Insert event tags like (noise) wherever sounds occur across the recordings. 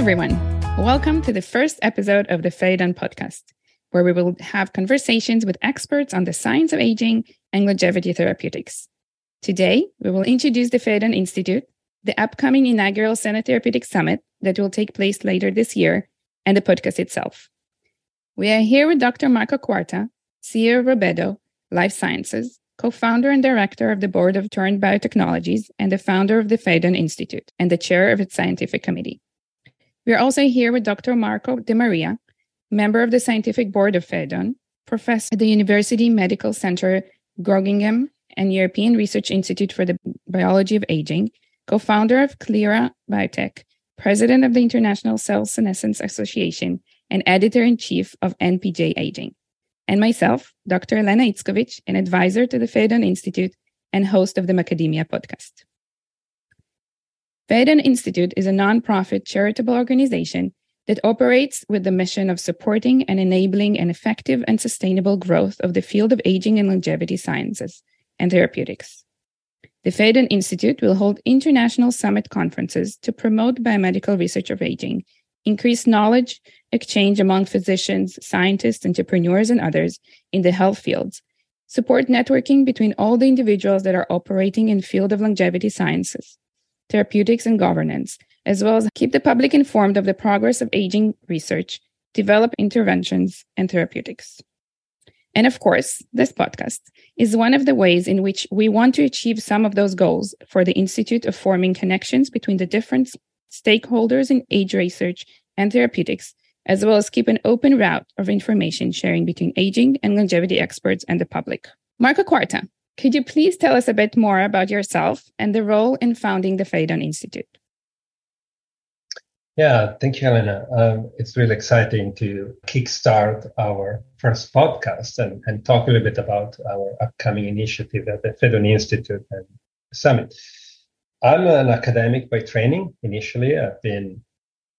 everyone. Welcome to the first episode of the Phaedon podcast, where we will have conversations with experts on the science of aging and longevity therapeutics. Today, we will introduce the Phaedon Institute, the upcoming inaugural Senotherapeutics Summit that will take place later this year, and the podcast itself. We are here with Dr. Marco Quarta, CEO of Rubedo Life Sciences, co founder and director of the board of Turn Biotechnologies, and the founder of the Phaedon Institute, and the chair of its scientific committee. We are also here with Dr. Marco Demaria, member of the scientific board of Phaedon, professor at the University Medical Center Groningen and European Research Institute for the Biology of Aging, co founder of Cleara Biotech, president of the International Cell Senescence Association, and editor in chief of NPJ Aging. And myself, Dr. Elena Itskovich, an advisor to the Phaedon Institute and host of the Macademia podcast. Phaedon Institute is a nonprofit charitable organization that operates with the mission of supporting and enabling an effective and sustainable growth of the field of aging and longevity sciences and therapeutics. The Phaedon Institute will hold international summit conferences to promote biomedical research of aging, increase knowledge exchange among physicians, scientists, entrepreneurs, and others in the health fields, support networking between all the individuals that are operating in field of longevity sciences, therapeutics, and governance, as well as keep the public informed of the progress of aging research, develop interventions and therapeutics. And of course, this podcast is one of the ways in which we want to achieve some of those goals for the Institute of forming connections between the different stakeholders in age research and therapeutics, as well as keep an open route of information sharing between aging and longevity experts and the public. Marco Quarta, could you please tell us a bit more about yourself and the role in founding the Phaedon Institute? Yeah, thank you, Helena. Um, it's really exciting to kickstart our first podcast and, and talk a little bit about our upcoming initiative at the Phaedon Institute and Summit. I'm an academic by training initially. I've been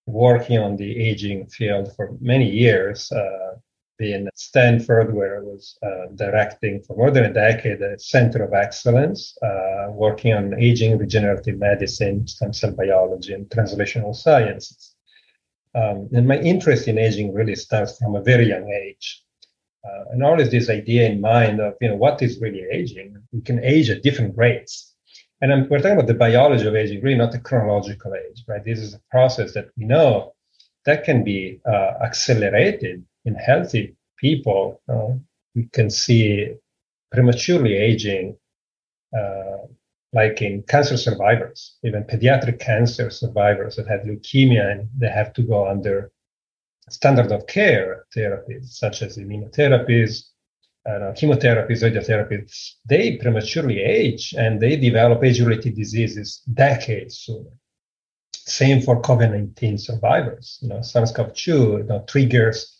working on the aging field for many years. Uh, in Stanford, where I was uh, directing for more than a decade a center of excellence, uh, working on aging, regenerative medicine, stem cell biology, and translational sciences. Um, and my interest in aging really starts from a very young age. Uh, and always this idea in mind of, you know, what is really aging? We can age at different rates. And I'm, we're talking about the biology of aging, really not the chronological age, right? This is a process that we know that can be uh, accelerated in healthy people, uh, we can see prematurely aging, uh, like in cancer survivors, even pediatric cancer survivors that have leukemia and they have to go under standard of care therapies such as immunotherapies, uh, chemotherapies, radiotherapies, they prematurely age and they develop age-related diseases decades sooner. Same for COVID-19 survivors. You know, SARS-CoV-2 you know, triggers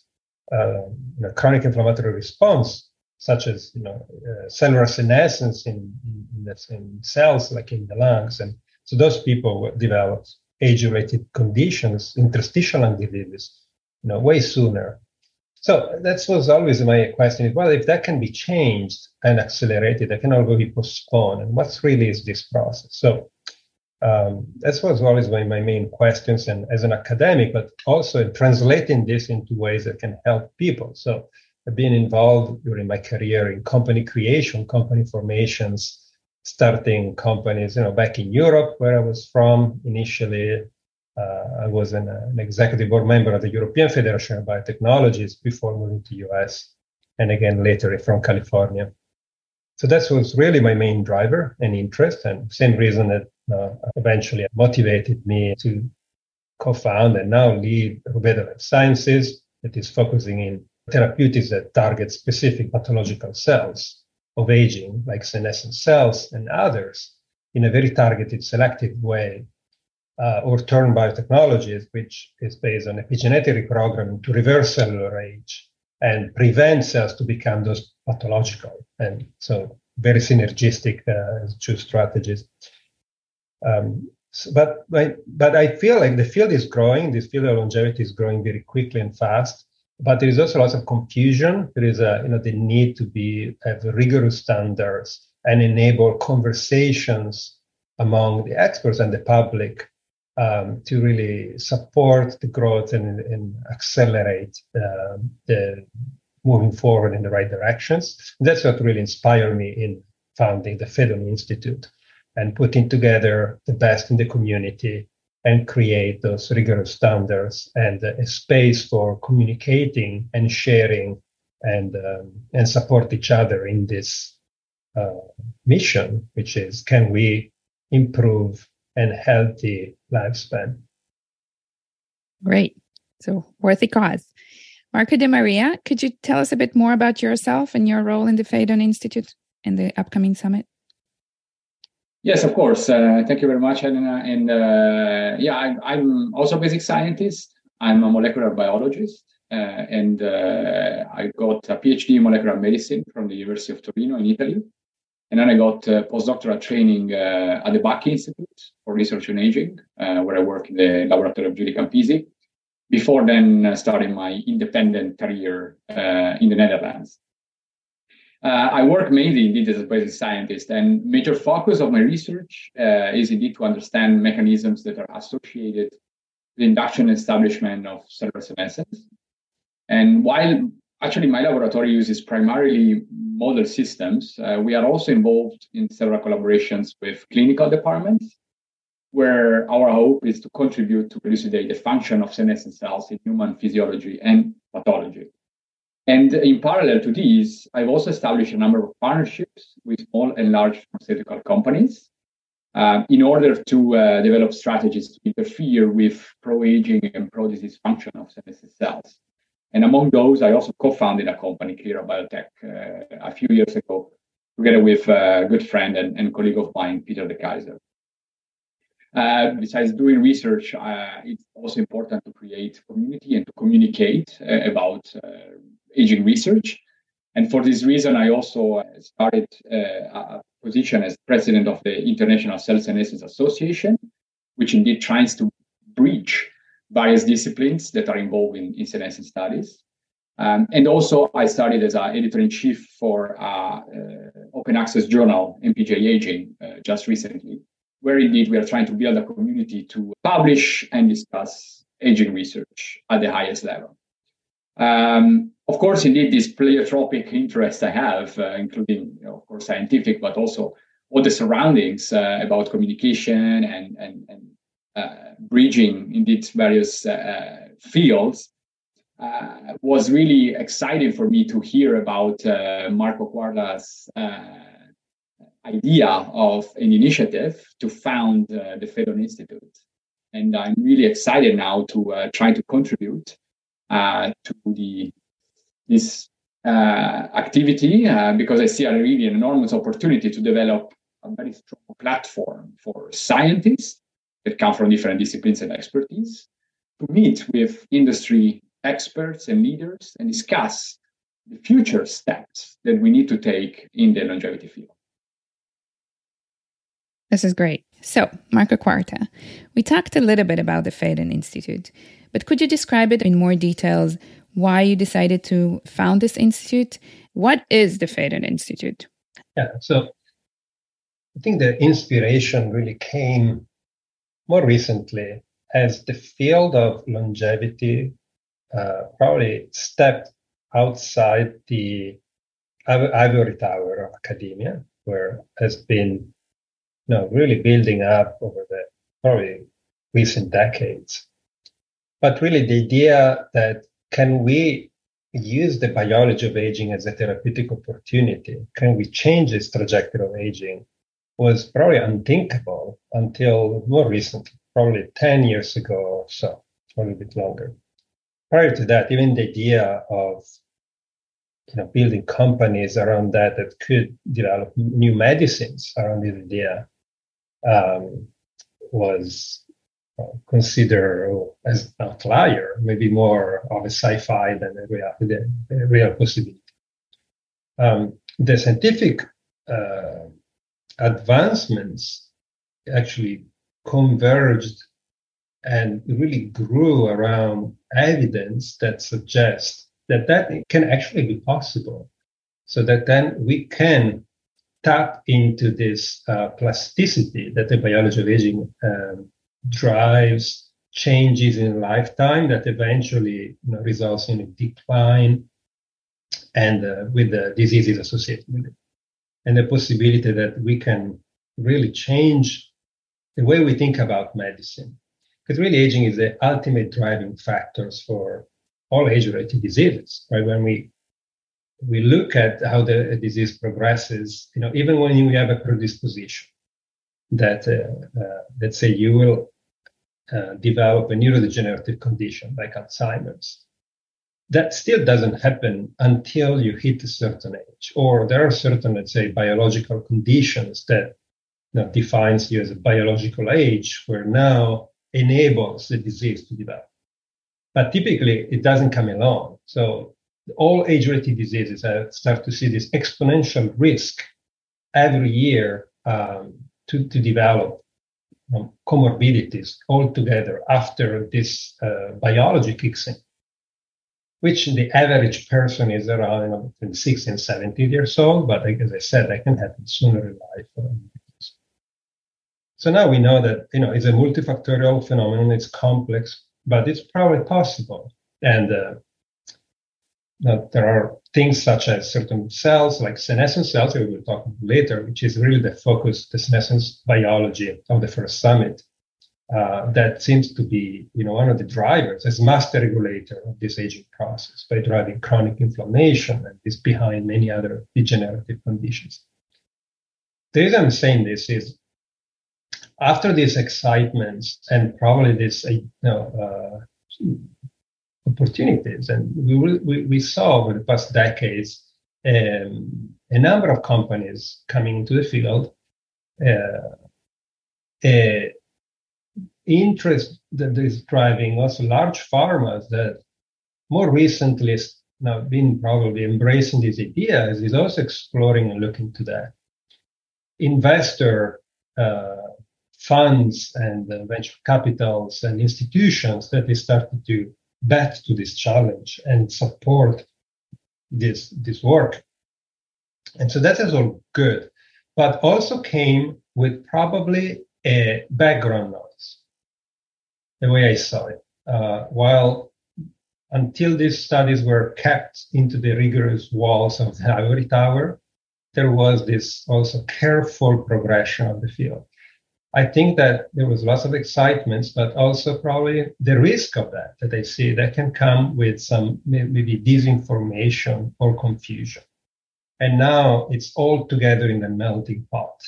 you know, chronic inflammatory response, such as you know, uh, cellular senescence in, in, in, cells like in the lungs, and so those people developed age-related conditions, interstitial lung diseases, you know, way sooner. So that was always my question: well, if that can be changed and accelerated, that can also be postponed. And what really is this process? So um, that was always my, my main questions and as an academic, but also in translating this into ways that can help people. So I've been involved during my career in company creation, company formations, starting companies, you know, back in Europe where I was from initially. Uh, I was an, an, executive board member of the European Federation of Biotechnologies before moving to US, and again later from California. So that was really my main driver and interest, and same reason that uh, eventually motivated me to co-found and now lead Rubedo Life Sciences that is focusing in therapeutics that target specific pathological cells of aging, like senescent cells and others, in a very targeted, selective way, uh, or Turn Biotechnologies, which is based on epigenetic reprogramming to reverse cellular age and prevent cells to become those pathological. And so very synergistic uh, two strategies. Um, so, but, but I feel like the field is growing. This field of longevity is growing very quickly and fast. But there is also lots of confusion. There is a, you know, the need to be have rigorous standards and enable conversations among the experts and the public um, to really support the growth and, and accelerate uh, the moving forward in the right directions. That's what really inspired me in founding the Phaedon Institute and putting together the best in the community and create those rigorous standards and a space for communicating and sharing and um, and support each other in this uh, mission, which is can we improve and healthy lifespan? Great, so worthy cause. Marco Demaria, could you tell us a bit more about yourself and your role in the Phaedon Institute in the upcoming summit? Yes, of course. Uh, thank you very much, Helena. And uh, yeah, I, am also a basic scientist. I'm a molecular biologist, uh, and uh, I got a PhD in molecular medicine from the University of Torino in Italy. And then I got uh, postdoctoral training uh, at the Buck Institute for Research on Aging, where I work in the laboratory of Judy Campisi, before then starting my independent career in the Netherlands. Uh, I work mainly indeed as a basic scientist, and major focus of my research uh, is indeed to understand mechanisms that are associated with the induction and establishment of cellular senescence. And while actually my laboratory uses primarily model systems, uh, we are also involved in several collaborations with clinical departments, where our hope is to contribute to elucidate the function of senescent cells in human physiology and pathology. And in parallel to these, I've also established a number of partnerships with small and large pharmaceutical companies uh, in order to uh, develop strategies to interfere with pro-aging and pro-disease function of senescent cells. And among those, I also co-founded a company, Cleara Biotech, uh, a few years ago, together with a good friend and, and colleague of mine, Peter De Keizer. Uh, besides doing research, uh, it's also important to create community and to communicate uh, about uh, aging research. And for this reason, I also uh, started uh, a position as president of the International Cell Senescence Association, which indeed tries to bridge various disciplines that are involved in, in senescence studies. Um, and also, I started as an editor in chief for uh, uh, open access journal, NPJ Aging, uh, just recently, where indeed we are trying to build a community to publish and discuss aging research at the highest level. Um, of course, indeed, this pleiotropic interest I have, uh, including, you know, of course, scientific, but also all the surroundings uh, about communication and and, and uh, bridging indeed various uh, fields, uh, was really exciting for me to hear about uh, Marco Quarta's idea of an initiative to found the Phaedon Institute. And I'm really excited now to try to contribute to the this uh, activity uh, because I see a really enormous opportunity to develop a very strong platform for scientists that come from different disciplines and expertise to meet with industry experts and leaders and discuss the future steps that we need to take in the longevity field. This is great. So, Marco Quarta, we talked a little bit about the Phaedon Institute, but could you describe it in more details why you decided to found this institute. What is the Phaedon Institute? Yeah, so I think the inspiration really came more recently as the field of longevity uh, probably stepped outside the ivory tower of academia, where has been you know, really building up over the probably recent decades. But really, the idea that can we use the biology of aging as a therapeutic opportunity? Can we change this trajectory of aging? Was probably unthinkable until more recently, probably 10 years ago or so, a little bit longer. Prior to that, even the idea of you know, building companies around that that could develop new medicines around this idea um, was considered as an outlier, maybe more of a sci-fi than a real, a real possibility. Um, the scientific uh, advancements actually converged and really grew around evidence that suggests that that can actually be possible. So that then we can tap into this uh, plasticity that the biology of aging um, drives changes in lifetime that eventually you know, results in a decline and uh, with the diseases associated with it. And the possibility that we can really change the way we think about medicine. Because really aging is the ultimate driving factors for all age-related diseases, right? When we we look at how the disease progresses, you know, even when you have a predisposition that, uh, uh, let's say you will uh, develop a neurodegenerative condition like Alzheimer's, that still doesn't happen until you hit a certain age. Or there are certain, let's say, biological conditions that you know, defines you as a biological age where now enables the disease to develop. But typically it doesn't come along. So all age-related diseases uh, start to see this exponential risk every year um, to, to develop um, comorbidities altogether after this uh, biology kicks in, which the average person is around you know, between 60 and 70 years old. But as I said, that can happen sooner in life. So now we know that you know it's a multifactorial phenomenon. It's complex, but it's probably possible. And uh, there are things such as certain cells, like senescent cells, we will talk later, which is really the focus, the senescence biology of the first summit. Uh, that seems to be, you know, one of the drivers as master regulator of this aging process by driving chronic inflammation and is behind many other degenerative conditions. The reason I'm saying this is after these excitements and probably this, you know, uh, opportunities, and we, we, we saw over the past decades um, a number of companies coming into the field, uh, uh, interest that is driving also large pharmas that more recently now been probably embracing these ideas is also exploring and looking to that. Investor uh, funds and uh, venture capitals and institutions that they started to bet to this challenge and support this this work. And so that is all good, but also came with probably a background noise. The way I saw it, uh, while until these studies were kept into the rigorous walls of the ivory tower, there was this also careful progression of the field. I think that there was lots of excitement, but also probably the risk of that that I see that can come with some maybe disinformation or confusion. And now it's all together in the melting pot.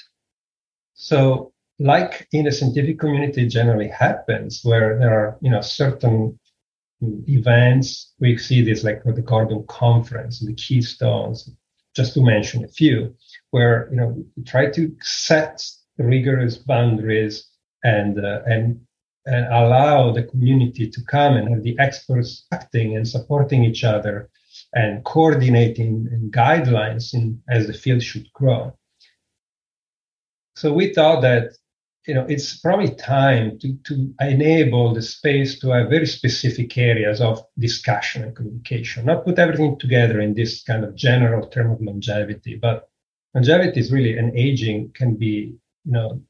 So like in the scientific community generally happens where there are, you know, certain events, we see this like with the Gordon conference, the keystones, just to mention a few, where, you know, we try to set rigorous boundaries and uh, and and allow the community to come and have the experts acting and supporting each other and coordinating and guidelines in, as the field should grow. So we thought that you know it's probably time to, to enable the space to have very specific areas of discussion and communication, not put everything together in this kind of general term of longevity, but longevity is really an aging can be you know,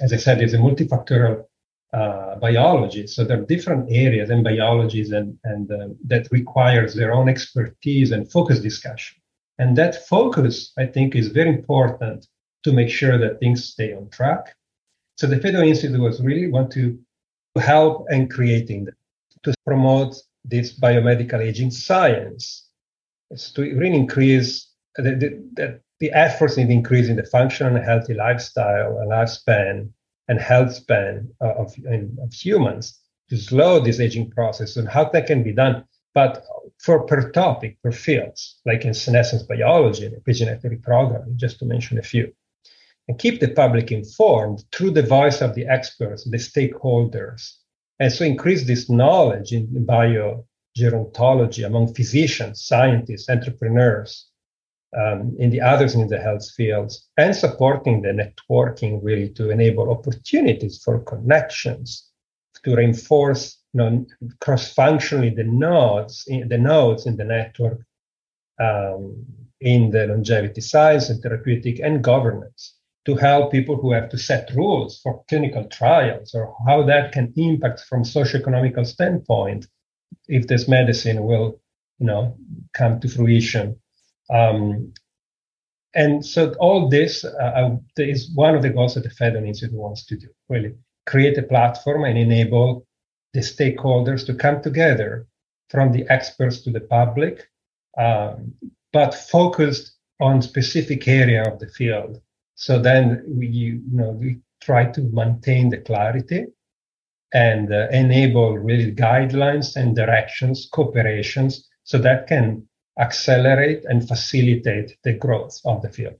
as I said, it's a multifactorial uh, biology. So there are different areas and biologies and, and uh, that requires their own expertise and focus discussion. And that focus, I think, is very important to make sure that things stay on track. So the Phaedon Institute was really want to help in creating that, to promote this biomedical aging science, it's to really increase the, the efforts in increasing the functional and healthy lifestyle and lifespan and health span uh, of, of humans to slow this aging process and how that can be done. But for per topic, per fields, like in senescence biology and epigenetic programming, just to mention a few. And keep the public informed through the voice of the experts, the stakeholders. And so increase this knowledge in biogerontology among physicians, scientists, entrepreneurs, um, in the others in the health fields and supporting the networking really to enable opportunities for connections to reinforce cross-functionally the nodes in the nodes in the network um, in the longevity science and therapeutic and governance to to help people who have to set rules for clinical trials or how that can impact from socioeconomical standpoint if this medicine will you know come to fruition um, and so all this uh, is one of the goals that the Phaedon Institute wants to do really create a platform and enable the stakeholders to come together from the experts to the public um, but focused on specific area of the field. So then we, you know, we try to maintain the clarity and uh, enable really guidelines and directions, cooperations, so that can accelerate and facilitate the growth of the field.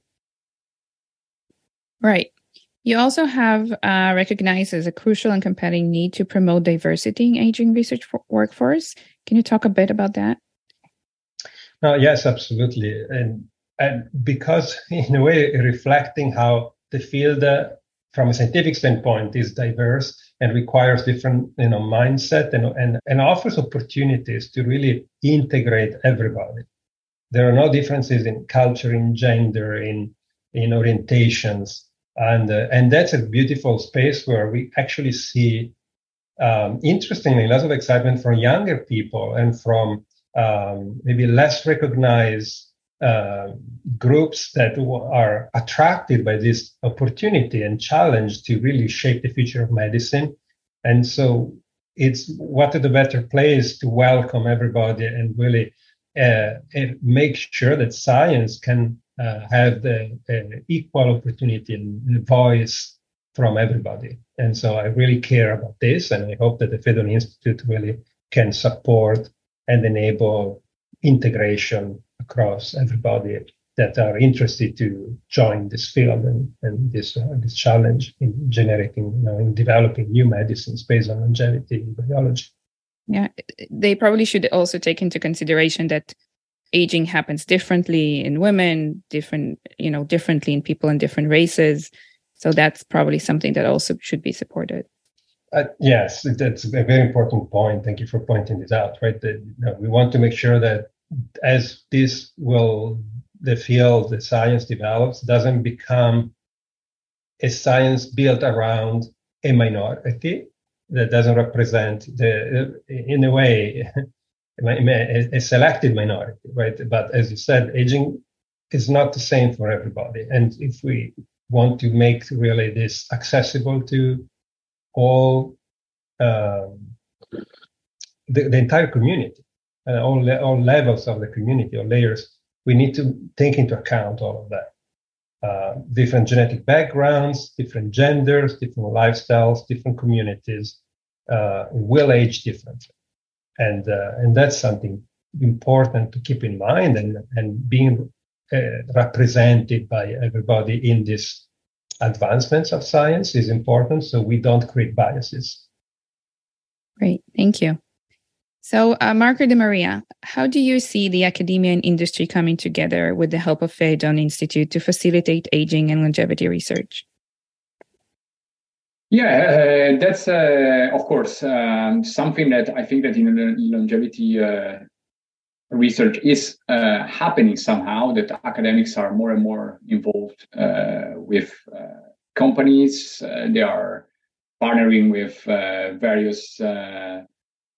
Right. You also have uh, recognized as a crucial and compelling need to promote diversity in aging research workforce. Can you talk a bit about that? No, yes, absolutely. And and because (laughs) in a way reflecting how the field uh, from a scientific standpoint is diverse and requires different you know mindset and, and, and offers opportunities to really integrate everybody. There are no differences in culture in gender in in orientations. And uh, and that's a beautiful space where we actually see um, interestingly lots of excitement from younger people and from um, maybe less recognized uh, groups that are attracted by this opportunity and challenge to really shape the future of medicine. And so it's what a better place to welcome everybody and really uh, make sure that science can uh, have the equal opportunity and voice from everybody. And so I really care about this, and I hope that the Phaedon Institute really can support and enable integration across everybody that are interested to join this field and, and this uh, this challenge in generating, you know, in developing new medicines based on longevity in biology. Yeah, they probably should also take into consideration that aging happens differently in women, different, you know, differently in people in different races. So that's probably something that also should be supported. Uh, yes, that's a very important point. Thank you for pointing this out. Right, that, you know, we want to make sure that as this will the field the science develops doesn't become a science built around a minority that doesn't represent the in a way (laughs) a selected minority right? But as you said aging is not the same for everybody. And if we want to make really this accessible to all um, the, the entire community uh, all, le- all levels of the community or layers, we need to take into account all of that. Uh, different genetic backgrounds, different genders, different lifestyles, different communities uh, will age differently, and uh, and that's something important to keep in mind. And and being uh, represented by everybody in this advancements of science is important, so we don't create biases. Great, thank you. So, uh, Marco Demaria, how do you see the academia and industry coming together with the help of Phaedon Institute to facilitate aging and longevity research? Yeah, uh, that's uh, of course um, something that I think that in longevity uh, research is uh, happening somehow. That academics are more and more involved uh, with companies. they are partnering with various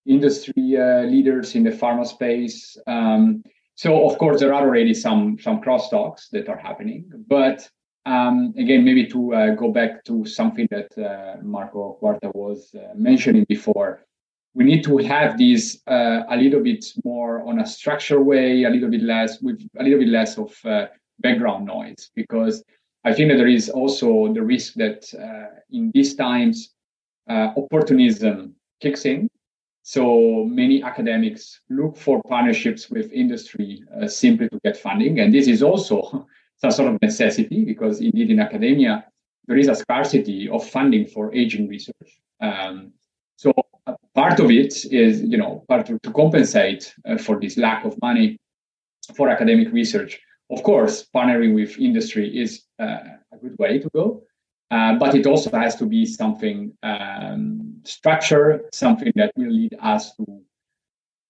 industry uh, leaders in the pharma space. Um, so of course there are already some some crosstalks that are happening, but um, again maybe to uh, go back to something that uh, Marco Quarta was uh, mentioning before, we need to have these uh, a little bit more on a structured way, a little bit less with a little bit less of uh, background noise because I think that there is also the risk that in these times opportunism kicks in so many academics look for partnerships with industry uh, simply to get funding. And this is also (laughs) some sort of necessity because indeed in academia, there is a scarcity of funding for aging research. Um, so part of it is, you know, part of, to compensate uh, for this lack of money for academic research. Of course, partnering with industry is uh, a good way to go. Uh, but it also has to be something um, structured, something that will lead us to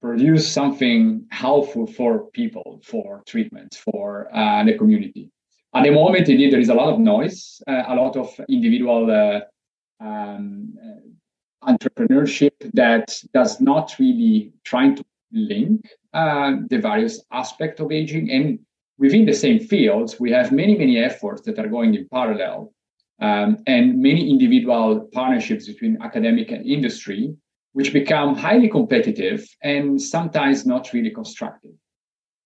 produce something helpful for people, for treatments, for uh, the community. at the moment, indeed, there is a lot of noise, uh, a lot of individual uh, um, uh, entrepreneurship that does not really trying to link the various aspects of aging. And within the same fields, we have many, many efforts that are going in parallel um, and many individual partnerships between academic and industry, which become highly competitive and sometimes not really constructive.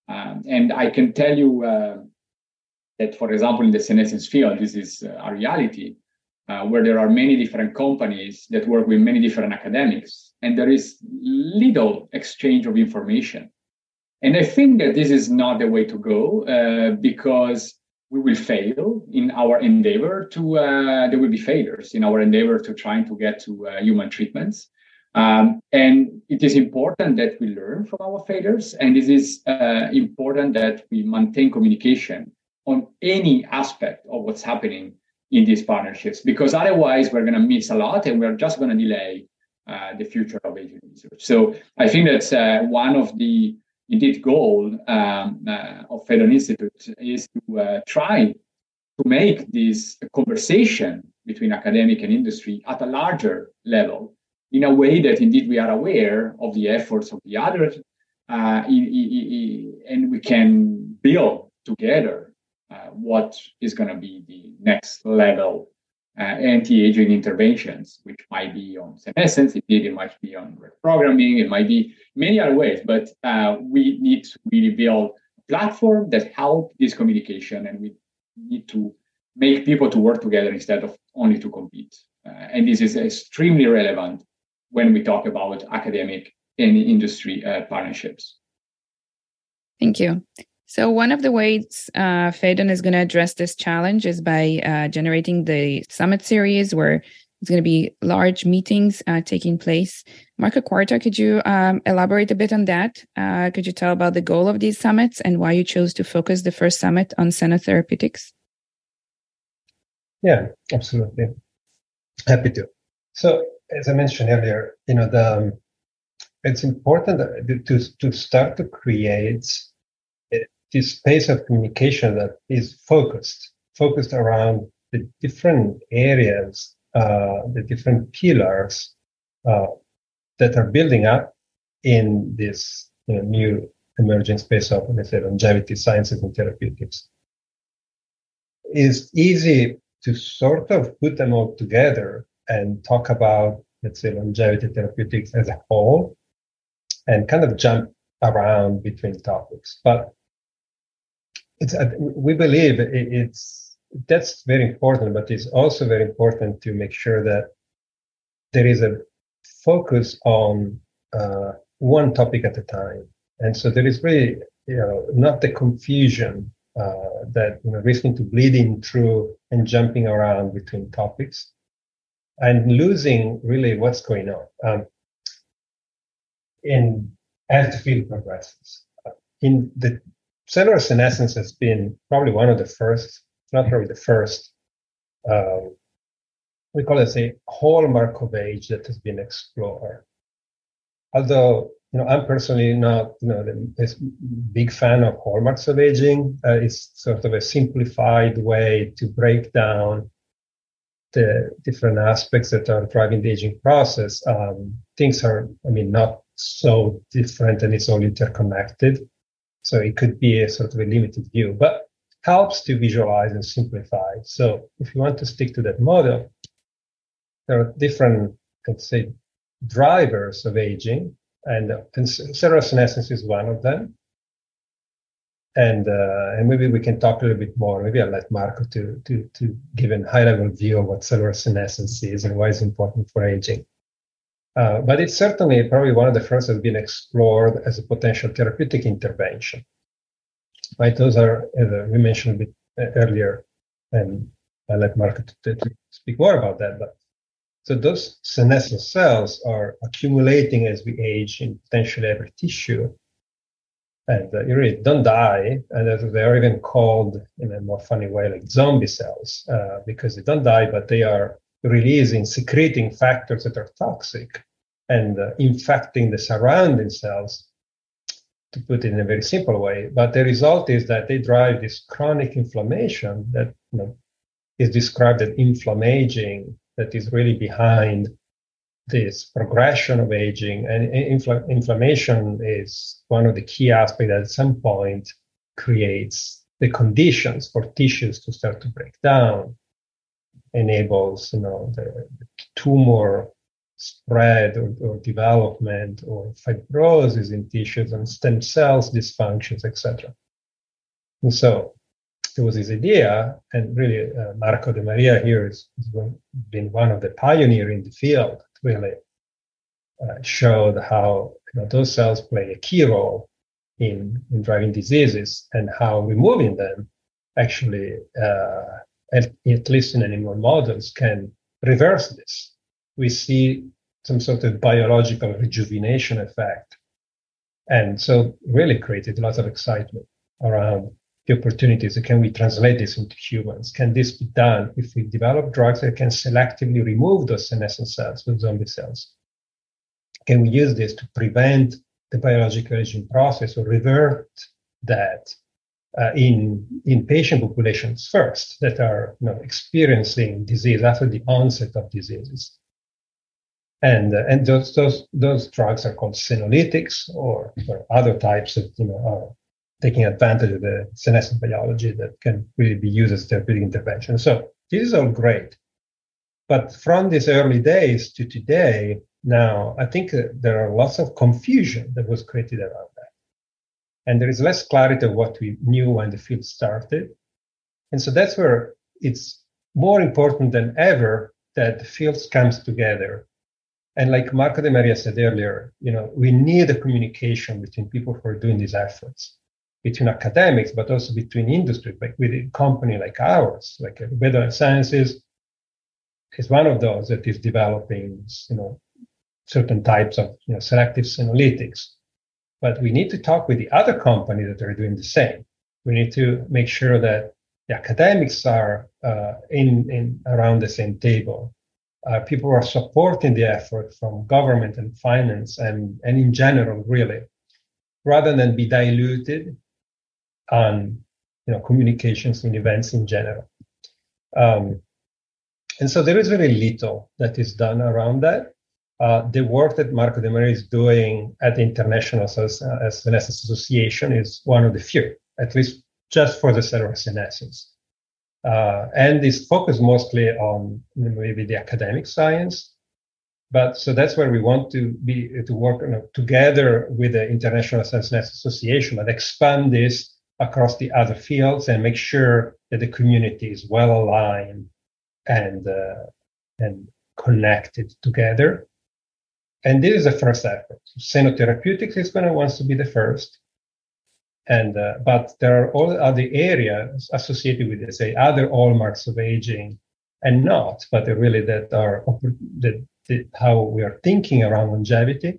Um, and I can tell you uh, that, for example, in the senescence field, this is uh, a reality uh, where there are many different companies that work with many different academics, and there is little exchange of information. And I think that this is not the way to go uh, because we will fail in our endeavor to, uh, there will be failures in our endeavor to trying to get to uh, human treatments. Um, and it is important that we learn from our failures, and it is uh, important that we maintain communication on any aspect of what's happening in these partnerships, because otherwise we're going to miss a lot and we're just going to delay uh, the future of aging research. So I think that's uh, one of the indeed goal um, uh, of Phaedon Institute is to uh, try to make this conversation between academic and industry at a larger level in a way that indeed we are aware of the efforts of the others uh, and we can build together uh, what is going to be the next level uh, anti-aging interventions, which might be on senescence, indeed it might be on reprogramming, it might be many other ways, but uh, we need to really build a platform that help this communication and we need to make people to work together instead of only to compete. Uh, and this is extremely relevant when we talk about academic and industry uh, partnerships. Thank you. So one of the ways uh, is going to address this challenge is by uh, generating the summit series where it's going to be large meetings uh, taking place. Marco Quarta, could you um, elaborate a bit on that? Uh, could you tell about the goal of these summits and why you chose to focus the first summit on senotherapeutics? Yeah, absolutely. Happy to. So, as I mentioned earlier, you know, the um, it's important to to start to create this space of communication that is focused, focused around the different areas, uh, the different pillars uh, that are building up in this you know, new emerging space of, let's say, longevity sciences and therapeutics. It's easy to sort of put them all together and talk about, let's say, longevity therapeutics as a whole and kind of jump around between topics. But it's uh, we believe it's that's very important, but it's also very important to make sure that there is a focus on uh, one topic at a time, and so there is really you know not the confusion uh, that you know risking to bleeding through and jumping around between topics and losing really what's going on um, in as the field progresses. In the cellular senescence has been probably one of the first, not probably the first, um, we call it a hallmark of age that has been explored. Although, you know, I'm personally not, you know, a big fan of hallmarks of aging. Uh, it's sort of a simplified way to break down the different aspects that are driving the aging process. Um, things are, I mean, not so different and it's all interconnected. So it could be a sort of a limited view, but helps to visualize and simplify. So if you want to stick to that model, there are different, let's say, drivers of aging, and, and cellular senescence is one of them. And uh, and maybe we can talk a little bit more. Maybe I'll let Marco to to to give a high level view of what cellular senescence is and why it's important for aging. Uh, but it's certainly probably one of the first that has been explored as a potential therapeutic intervention. Right, those are we mentioned a bit uh, earlier, and I let Marco to, to speak more about that. But so those senescent cells are accumulating as we age in potentially every tissue, and uh, you really don't die. And they are even called in a more funny way like zombie cells uh, because they don't die, but they are releasing, secreting factors that are toxic and uh, infecting the surrounding cells to put it in a very simple way. But the result is that they drive this chronic inflammation that you know, is described as inflammaging, that is really behind this progression of aging. And infl- inflammation is one of the key aspects that at some point creates the conditions for tissues to start to break down, enables you know the tumor spread or, or development or fibrosis in tissues and stem cells dysfunctions, etc. And so there was this idea, and really uh, Marco Demaria here has, been one of the pioneers in the field. Really uh, showed how you know, those cells play a key role in, in driving diseases and how removing them actually, uh, at, least in animal models, can reverse this we see some sort of biological rejuvenation effect. And so really created a lot of excitement around the opportunities. Can we translate this into humans? Can this be done if we develop drugs that can selectively remove those senescent cells, those zombie cells? Can we use this to prevent the biological aging process or revert that uh, in in patient populations first that are you know, experiencing disease after the onset of diseases? and uh, and those those those drugs are called senolytics or, or other types of you know uh, taking advantage of the senescent biology that can really be used as therapeutic intervention. So this is all great, but from these early days to today, now I think uh, there are lots of confusion that was created around that, and there is less clarity of what we knew when the field started, and so that's where it's more important than ever that the fields comes together and like Marco Demaria said earlier, you know, we need a communication between people who are doing these efforts, between academics, but also between industry, like with a company like ours, like Rubedo Sciences is one of those that is developing, you know, certain types of you know, selective senolytics. But we need to talk with the other company that are doing the same. We need to make sure that the academics are uh, in, in around the same table uh, people are supporting the effort from government and finance and, and in general, really, rather than be diluted on you know, communications and events in general. Um, and so there is very little that is done around that. Uh, the work that Marco De is doing at the International Senescence Association is one of the few, at least just for the cellular senescence uh, and is focused mostly on maybe the academic science. But so that's where we want to be to work you know, together with the International Senescence Association and expand this across the other fields and make sure that the community is well aligned and uh, and connected together. And this is the first effort. Senotherapeutics is going to wants to be the first and uh, but there are all other areas associated with this, say other hallmarks of aging, and not, but really that are that, that how we are thinking around longevity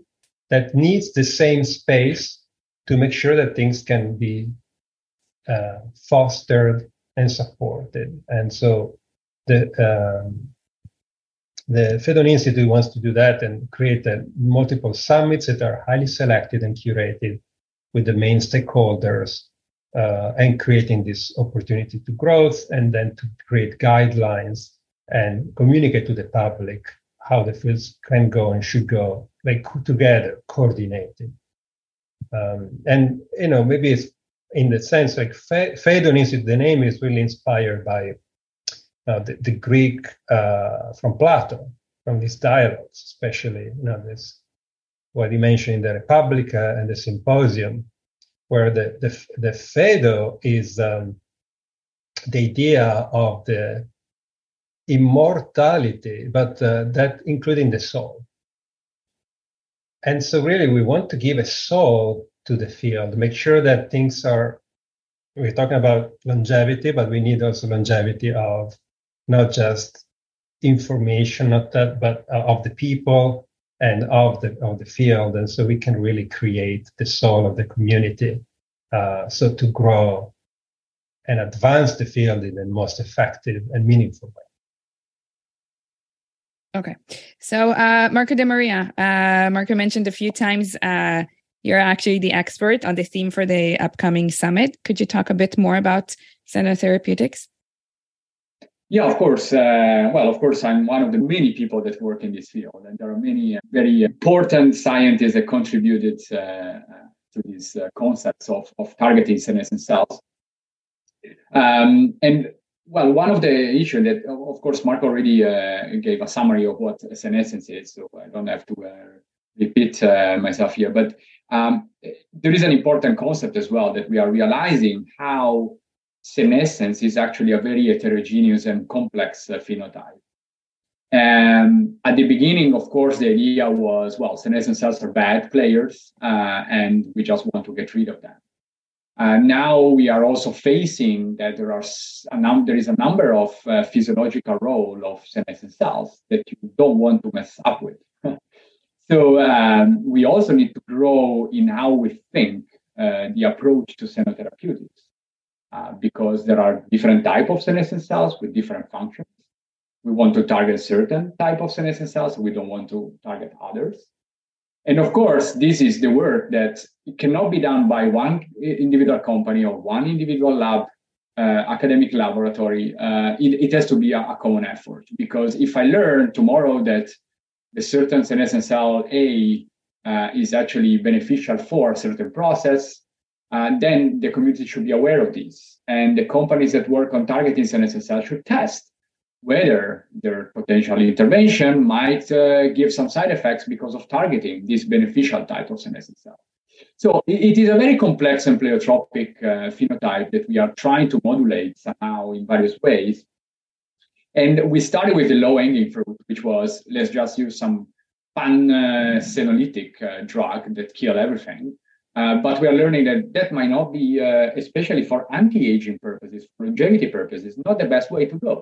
that needs the same space to make sure that things can be uh, fostered and supported. And so the um, the Phaedon Institute wants to do that and create uh, multiple summits that are highly selected and curated with the main stakeholders uh, and creating this opportunity to growth and then to create guidelines and communicate to the public how the fields can go and should go like together coordinated. Um, and you know maybe it's in the sense like Phaedon Institute the name is really inspired by uh, the, the, Greek uh, from Plato from these dialogues especially you know this what he mentioned in the Republica and the Symposium, where the, the, the Phaedo is um, the idea of the immortality, but uh, that including the soul. And so, really, we want to give a soul to the field, make sure that things are. We're talking about longevity, but we need also longevity of not just information, not that, but uh, of the people, and of the of the field, and so we can really create the soul of the community. Uh, so to grow and advance the field in the most effective and meaningful way. Okay, so uh, Marco Demaria, uh, Marco mentioned a few times, uh, You're actually the expert on the theme for the upcoming summit. Could you talk a bit more about senotherapeutics? Yeah, of course. Uh, well, of course, I'm one of the many people that work in this field, and there are many uh, very important scientists that contributed uh, uh to these uh, concepts of, of targeting senescent cells. Um, and well, one of the issues that, of course, Mark already uh, gave a summary of what senescence is, so I don't have to repeat myself here. But um, there is an important concept as well that we are realizing how senescence is actually a very heterogeneous and complex uh, phenotype. And at the beginning, of course, the idea was, well, senescent cells are bad players, uh, and we just want to get rid of them. Uh, now we are also facing that there are a num- there is a number of uh, physiological role of senescent cells that you don't want to mess up with. (laughs) so um, we also need to grow in how we think uh, the approach to senotherapeutics. Uh, because there are different type of senescent cells with different functions. We want to target certain type of senescent cells. We don't want to target others. And of course, this is the work that cannot be done by one individual company or one individual lab, uh, academic laboratory. Uh, it, it, has to be a, a, common effort because if I learn tomorrow that the certain senescent cell A uh, is actually beneficial for a certain process, uh, then the community should be aware of this. And the companies that work on targeting cells should test whether their potential intervention might uh, give some side effects because of targeting this beneficial type of cell. So it is a very complex and pleiotropic uh, phenotype that we are trying to modulate somehow in various ways. And we started with the low hanging fruit, which was let's just use some pan uh, senolytic uh, drug that kill everything. Uh, but we are learning that that might not be, uh, especially for anti-aging purposes, for longevity purposes, not the best way to go.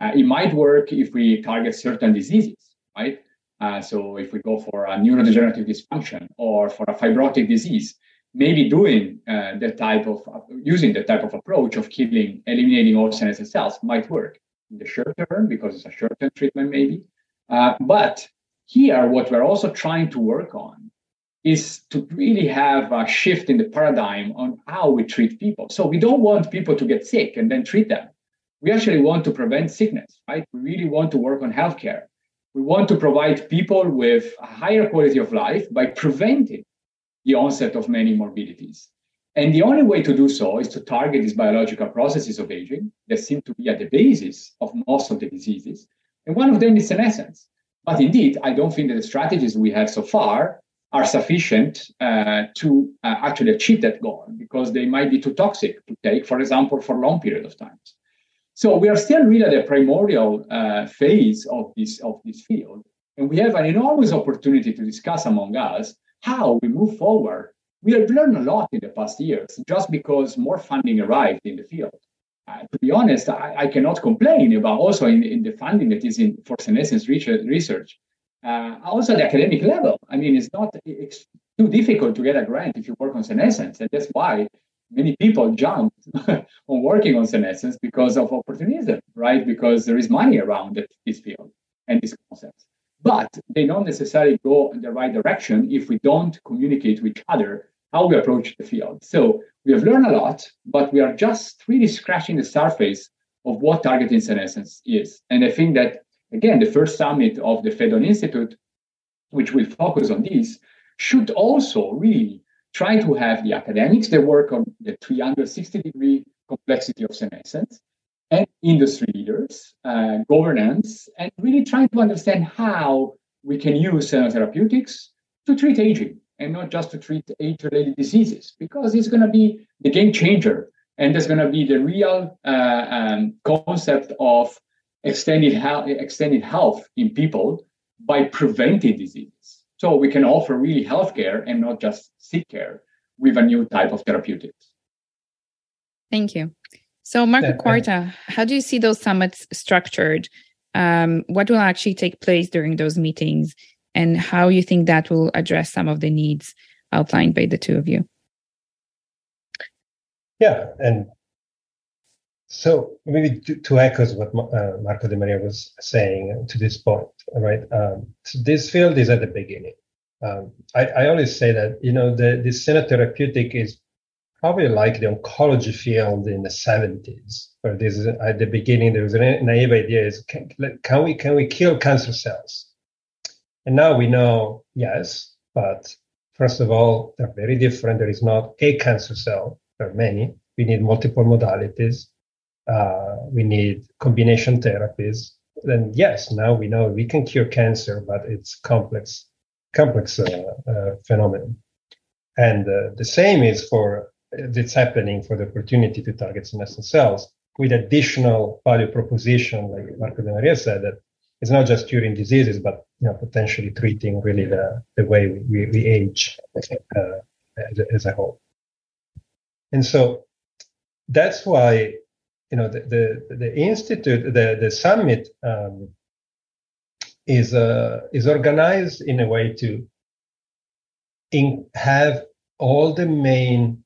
Uh, it might work if we target certain diseases, right? Uh, so if we go for a neurodegenerative dysfunction or for a fibrotic disease, maybe doing uh, that type of using that type of approach of killing, eliminating all senescent cells might work in the short term because it's a short-term treatment, maybe. but here, what we're also trying to work on is to really have a shift in the paradigm on how we treat people. So we don't want people to get sick and then treat them. We actually want to prevent sickness, right? We really want to work on healthcare. We want to provide people with a higher quality of life by preventing the onset of many morbidities. And the only way to do so is to target these biological processes of aging that seem to be at the basis of most of the diseases. And one of them is senescence. But indeed, I don't think that the strategies we have so far are sufficient uh, to uh, actually achieve that goal because they might be too toxic to take, for example, for long period of time. So we are still really at the primordial uh, phase of this of this field, and we have an enormous opportunity to discuss among us how we move forward. We have learned a lot in the past years just because more funding arrived in the field. Uh, to be honest, I, I, cannot complain about also in, in the funding that is in for senescence research uh, also, the academic level. I mean, it's not it's too difficult to get a grant if you work on senescence, and that's why many people jump (laughs) on working on senescence because of opportunism, right? Because there is money around this field and these concepts. But they don't necessarily go in the right direction if we don't communicate with each other how we approach the field. So we have learned a lot, but we are just really scratching the surface of what targeting senescence is. And I think that again, the first summit of the Phaedon Institute, which will focus on this, should also really try to have the academics that work on the 360 degree complexity of senescence and industry leaders, uh, governance, and really trying to understand how we can use senotherapeutics to treat aging and not just to treat age-related diseases, because it's going to be the game changer. And there's going to be the real uh, um, concept of extended health, extended health in people by preventing diseases. So we can offer really healthcare and not just sick care with a new type of therapeutics. Thank you. So, Marco Quarta, how do you see those summits structured? Um, what will actually take place during those meetings, and how you think that will address some of the needs outlined by the two of you? Yeah, and so maybe to, to echo what uh, Marco Demaria was saying to this point, right? Um, so this field is at the beginning. Um, I, I, always say that you know the the therapeutic is probably like the oncology field in the 70s, where this is at the beginning there was a naive idea is can, can we can we kill cancer cells? And now we know yes, but first of all they're very different. There is not a cancer cell. There are many. We need multiple modalities. Uh, we need combination therapies. Then yes, now we know we can cure cancer, but it's complex, complex uh, uh, phenomenon. And the same is for that's happening for the opportunity to target senescent cells with additional value proposition, like Marco Demaria said, that it's not just curing diseases, but you know, potentially treating really the, the way we, we age uh, as, a whole. And so that's why you know the the, the institute, the the summit um, is uh, is organized in a way to in, have all the main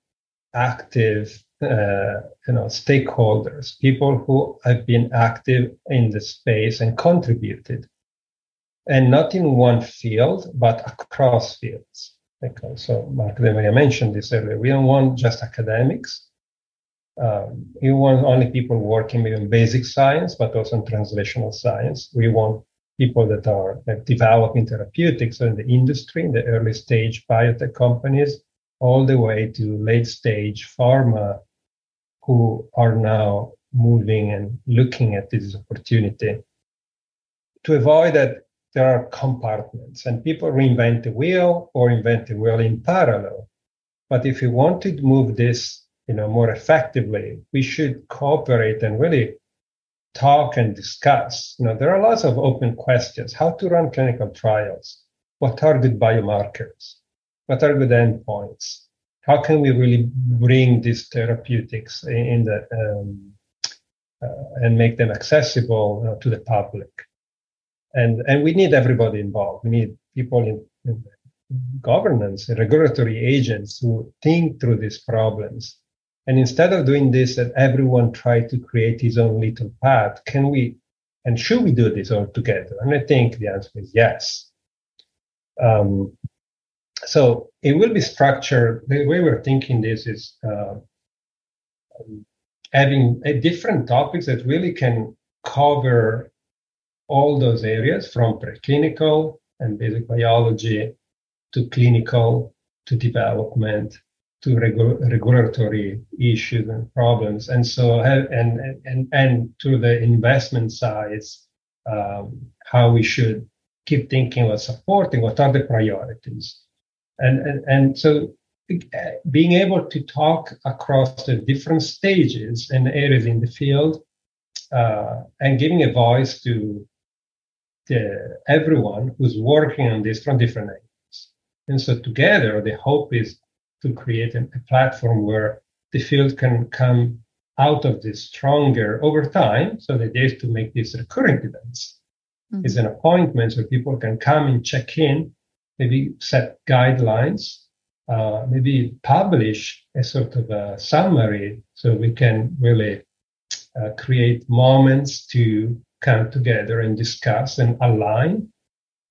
active uh, you know stakeholders people who have been active in the space and contributed. And not in one field but across fields. Okay, so mark Demaria mentioned this earlier. We don't want just academics um, we want only people working in basic science but also in translational science we want people that are like, developing therapeutics in the industry in the early stage biotech companies all the way to late stage pharma who are now moving and looking at this opportunity to avoid that there are compartments and people reinvent the wheel or invent the wheel in parallel. But if you want to move this, you know, more effectively, we should cooperate and really talk and discuss. You know, there are lots of open questions: how to run clinical trials, what are good biomarkers, what are good endpoints? How can we really bring these therapeutics in the um, uh, and make them accessible uh, to the public? And and we need everybody involved. We need people in, in governance, regulatory agents who think through these problems. And instead of doing this, that everyone try to create his own little path, can we and should we do this all together? And I think the answer is yes. Um, so it will be structured. The way we're thinking this is uh, having a different topics that really can cover all those areas from preclinical and basic biology to clinical to development to regu- regulatory issues and problems and so and and and to the investment sides um, how we should keep thinking about supporting what are the priorities and, and, and so being able to talk across the different stages and areas in the field uh, and giving a voice to the, everyone who's working on this from different angles. And so together, the hope is to create a, a platform where the field can come out of this stronger over time. So the idea is to make these recurring events. Mm-hmm. It's an appointment so people can come and check in maybe set guidelines, uh, maybe publish a sort of a summary so we can really uh, create moments to come together and discuss and align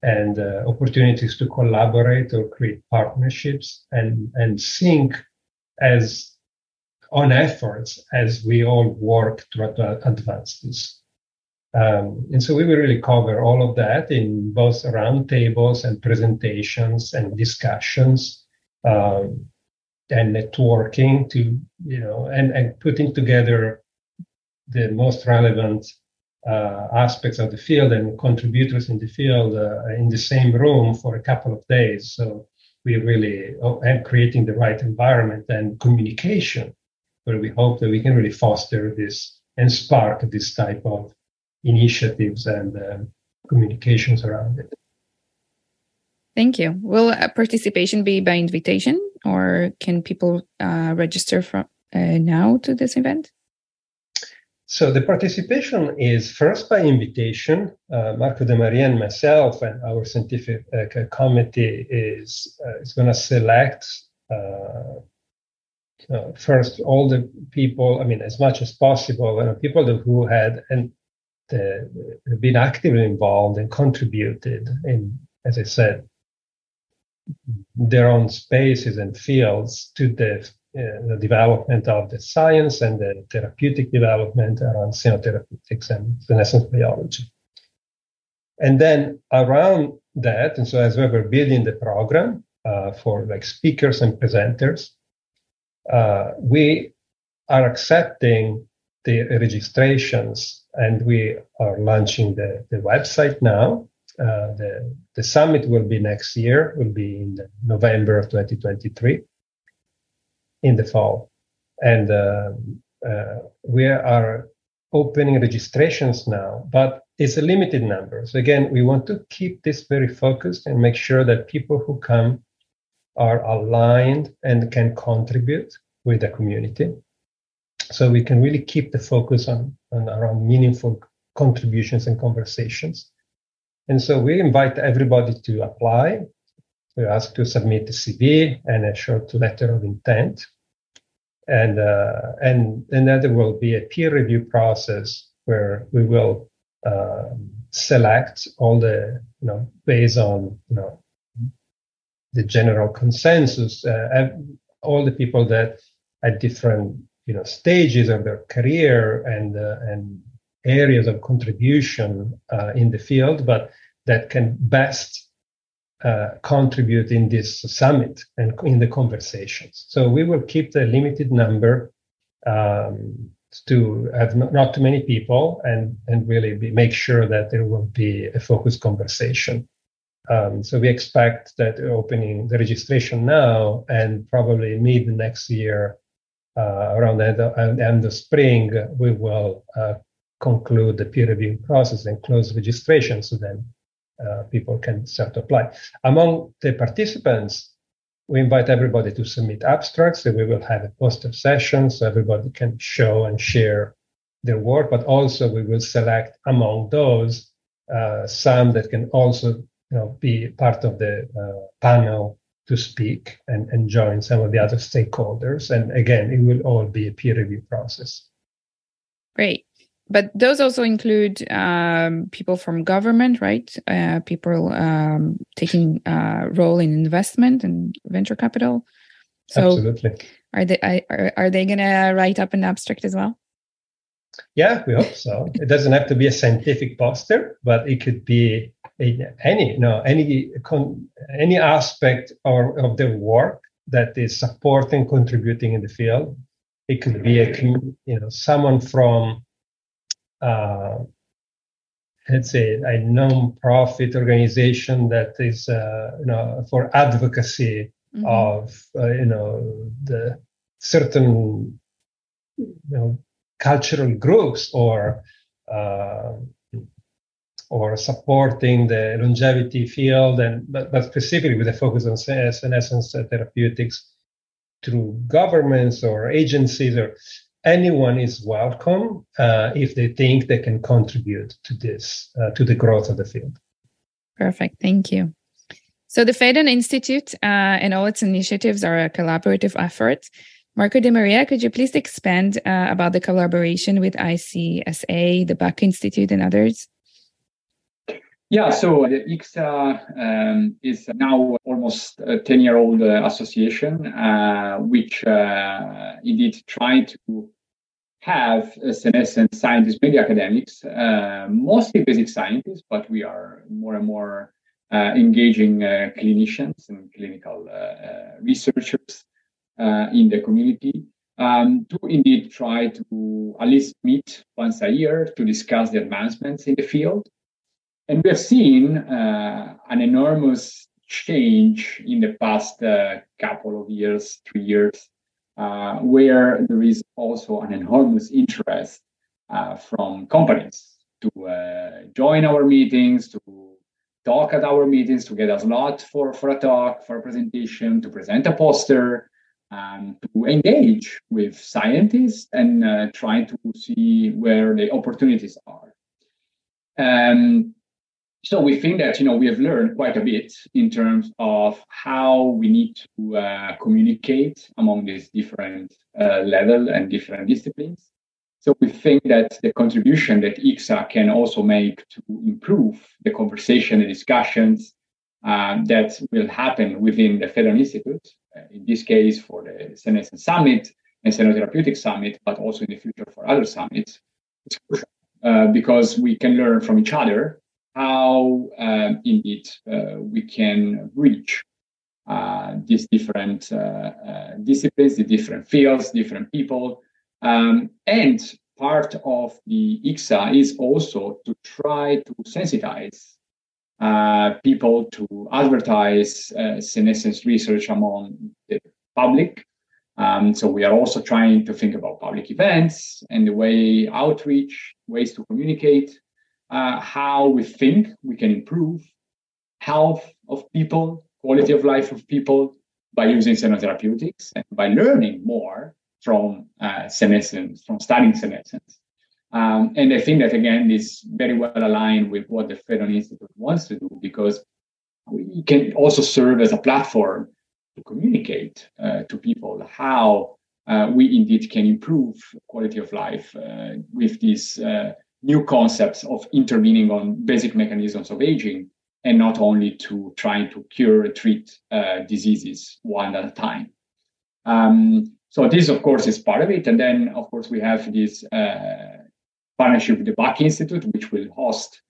and uh, opportunities to collaborate or create partnerships and, and sync as on efforts as we all work to advance this. Um, and so we will really cover all of that in both roundtables and presentations and discussions um, and networking to, you know, and, and putting together the most relevant uh, aspects of the field and contributors in the field uh, in the same room for a couple of days. So we really oh, and creating the right environment and communication where we hope that we can really foster this and spark this type of initiatives and uh, communications around it. Thank you. Will participation be by invitation or can people uh, register from uh, now to this event? So the participation is first by invitation. Uh, Marco Demaria and myself and our scientific uh, committee is uh, is going to select uh, first all the people. I mean, as much as possible, and people who had and uh, been actively involved and contributed in, as I said, their own spaces and fields to the, uh, the development of the science and the therapeutic development around senotherapeutics and senescence biology. And then around that, and so as we were building the program uh, for like speakers and presenters, uh, we are accepting the registrations and we are launching the, the website now. Uh, the, the summit will be next year, will be in November of 2023, in the fall. And uh, uh, we are opening registrations now, but it's a limited number. So again, we want to keep this very focused and make sure that people who come are aligned and can contribute with the community. So we can really keep the focus on, on around meaningful contributions and conversations. And so we invite everybody to apply. We ask to submit a CV and a short letter of intent. And, uh, and, and then there will be a peer review process where we will uh, select all the, you know, based on, you know, the general consensus, uh, all the people that at different, you know, stages of their career and, uh, and areas of contribution uh, in the field, but that can best uh, contribute in this summit and in the conversations. So we will keep the limited number um, to have not, too many people and and really be, make sure that there will be a focused conversation. Um, so we expect that opening the registration now and probably mid next year, uh, around the end of, end of spring, we will uh, conclude the peer review process and close registration. So then uh, people can start to apply. Among the participants, we invite everybody to submit abstracts. And we will have a poster session so everybody can show and share their work but also we will select among those uh, some that can also you know, be part of the uh, panel to speak and, and join some of the other stakeholders. And again it will all be a peer review process. Great but those also include um, people from government, right? Uh, people um, taking uh, role in investment and venture capital. So Absolutely. Are they are, are they going to write up an abstract as well? Yeah, we hope so. it doesn't have to be a scientific poster, but it could be a, any no any any aspect of, of the work that is supporting, contributing in the field. It could be a you know someone from uh, let's say a non-profit organization that is uh, you know for advocacy mm-hmm. of uh, you know the certain you know cultural groups or uh, or supporting the longevity field and but, but specifically with a focus on senescence therapeutics through governments or agencies or anyone is welcome uh, if they think they can contribute to this, uh, to the growth of the field. Perfect. Thank you. So the Phaedon Institute uh, and all its initiatives are a collaborative effort. Marco Demaria, could you please expand uh, about the collaboration with ICSA, the Buck Institute, and others? Yeah, so the ICSA um, is now almost a 10 year old uh, association, uh, which uh, indeed try to have senescent scientists, maybe academics, uh, mostly basic scientists, but we are more and more uh, engaging uh, clinicians and clinical researchers in the community um, to indeed try to at least meet once a year to discuss the advancements in the field and we have seen uh, an enormous change in the past uh, couple of years, three years, uh, where there is also an enormous interest uh, from companies to uh, join our meetings, to talk at our meetings, to get a slot for, for a talk, for a presentation, to present a poster, um, to engage with scientists and uh, try to see where the opportunities are. Um, so we think that you know we have learned quite a bit in terms of how we need to uh, communicate among these different uh, level and different disciplines. So we think that the contribution that ICSA can also make to improve the conversation and discussions um, that will happen within the Phaedon Institute, uh, in this case for the Senescence Summit and Therapeutic Summit, but also in the future for other summits. It's crucial uh, because we can learn from each other how um, indeed uh, we can reach uh, these different uh, disciplines, the different fields, different people. Um, and part of the ICSA is also to try to sensitize uh, people to advertise uh, senescence research among the public. Um, so we are also trying to think about public events and the way outreach, ways to communicate, uh, how we think we can improve health of people, quality of life of people by using senotherapeutics and by learning more from uh, senescence, from studying senescence. Um, and I think that again is very well aligned with what the Phaedon Institute wants to do because we can also serve as a platform to communicate uh, to people how uh, we indeed can improve quality of life uh, with these uh, new concepts of intervening on basic mechanisms of aging and not only to trying to cure and treat uh, diseases one at a time. Um, so this, of course, is part of it. And then, of course, we have this uh, partnership with the Buck Institute, which will host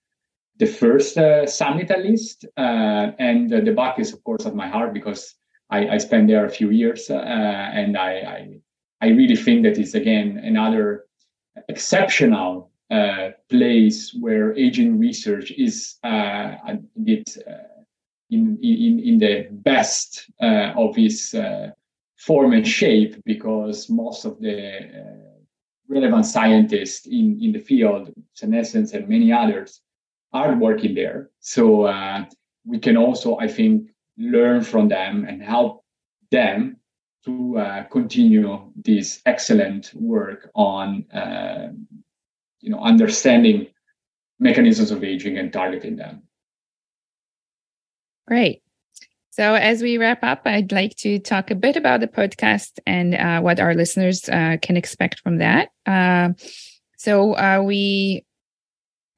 the first uh, summit at least. Uh, and the Buck is, of course, at my heart because I, I spent there a few years, uh, and I, I, I really think that it's again another exceptional uh, place where aging research is uh, uh, in, in in the best of its form and shape because most of the relevant scientists in, in the field, senescence and many others, are working there. So uh, we can also, I think, learn from them and help them to uh, continue this excellent work on, uh, you know, understanding mechanisms of aging and targeting them. Great. So, as we wrap up, I'd like to talk a bit about the podcast and uh, what our listeners uh, can expect from that. Uh, so, uh, we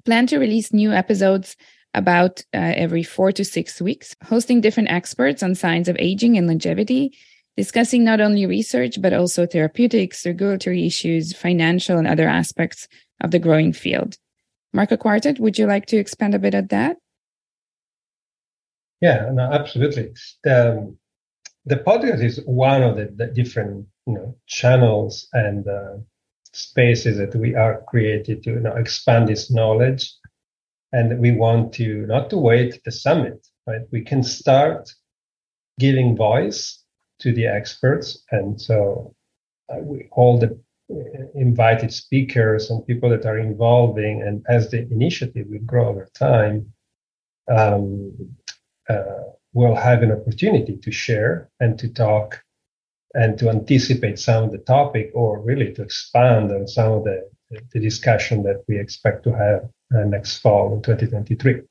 plan to release new episodes about uh, every four to six weeks, hosting different experts on signs of aging and longevity, discussing not only research, but also therapeutics, regulatory issues, financial, and other aspects of the growing field. Marco Quarta, would you like to expand a bit on that? Yeah, no, absolutely. The, the podcast is one of the, the different you know channels and uh, spaces that we are created to you know, expand this knowledge, and we want to not to wait the summit. Right, we can start giving voice to the experts, and so uh, we, all the invited speakers and people that are involving, and as the initiative will grow over time. Um, uh, will have an opportunity to share and to talk and to anticipate some of the topic or really to expand on some of the, the discussion that we expect to have uh, next fall in 2023.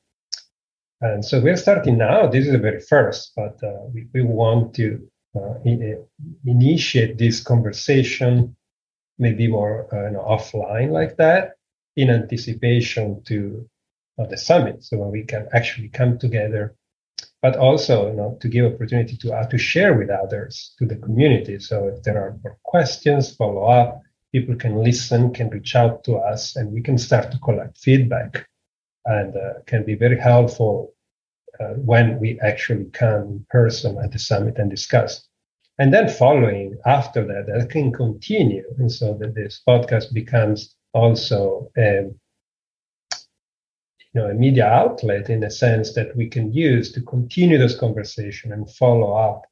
And so we're starting now. This is the very first, but uh, we, we want to uh, in, initiate this conversation maybe more uh, you know, offline like that in anticipation to the summit. So when we can actually come together but also you know to give opportunity to uh, to share with others to the community. So if there are more questions follow up people can listen can reach out to us and we can start to collect feedback. And uh, can be very helpful uh, when we actually come in person at the summit and discuss and then following after that that can continue and so that this podcast becomes also um, you know, a media outlet in a sense that we can use to continue this conversation and follow up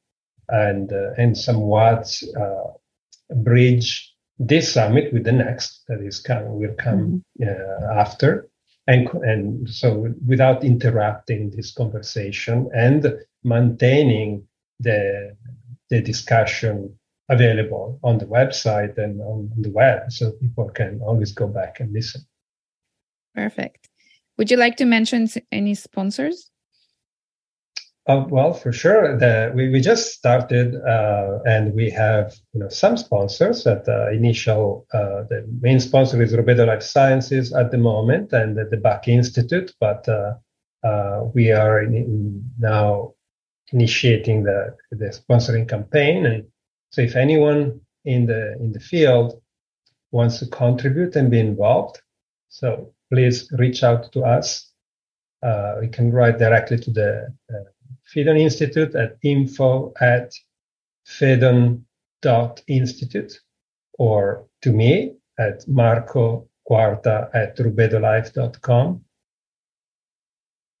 and uh, and somewhat uh, bridge this summit with the next that is coming will come mm-hmm. uh, after and and so without interrupting this conversation and maintaining the the discussion available on the website and on the web so people can always go back and listen perfect would you like to mention any sponsors? Uh, well, for sure. The, we, we just started uh, and we have you know some sponsors. At the initial, uh, the main sponsor is Rubedo Life Sciences at the moment and the, the Buck Institute. But uh, uh, we are in, in now initiating the, the sponsoring campaign. And so if anyone in the in the field wants to contribute and be involved, so please reach out to us. Uh, can write directly to the uh, Phaedon Institute at info at phaedon.institute or to me at marco quarta at rubedolife.com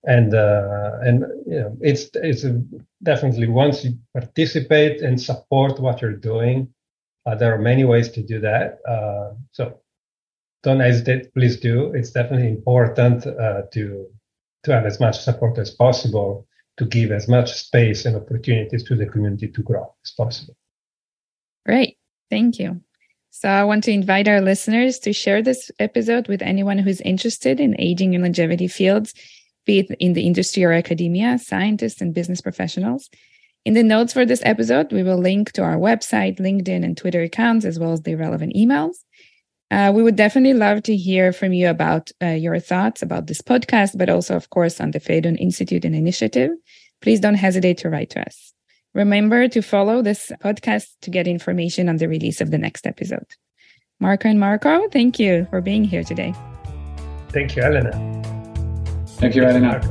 and uh, and you know it's it's definitely once you participate and support what you're doing uh, there are many ways to do that uh, so don't hesitate please do. It's definitely important uh, to to have as much support as possible to give as much space and opportunities to the community to grow as possible. Great. Thank you. So I want to invite our listeners to share this episode with anyone who's interested in aging and longevity fields be it in the industry or academia, scientists, and business professionals. In the notes for this episode, we will link to our website, LinkedIn, and Twitter accounts, as well as the relevant emails. Uh, we would definitely love to hear from you about uh, your thoughts about this podcast, but also, of course, on the Phaedon Institute and initiative. Please don't hesitate to write to us. Remember to follow this podcast to get information on the release of the next episode. Marco and Marco, thank you for being here today. Thank you, Elena. Thank you, Elena.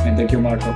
And thank you, Marco.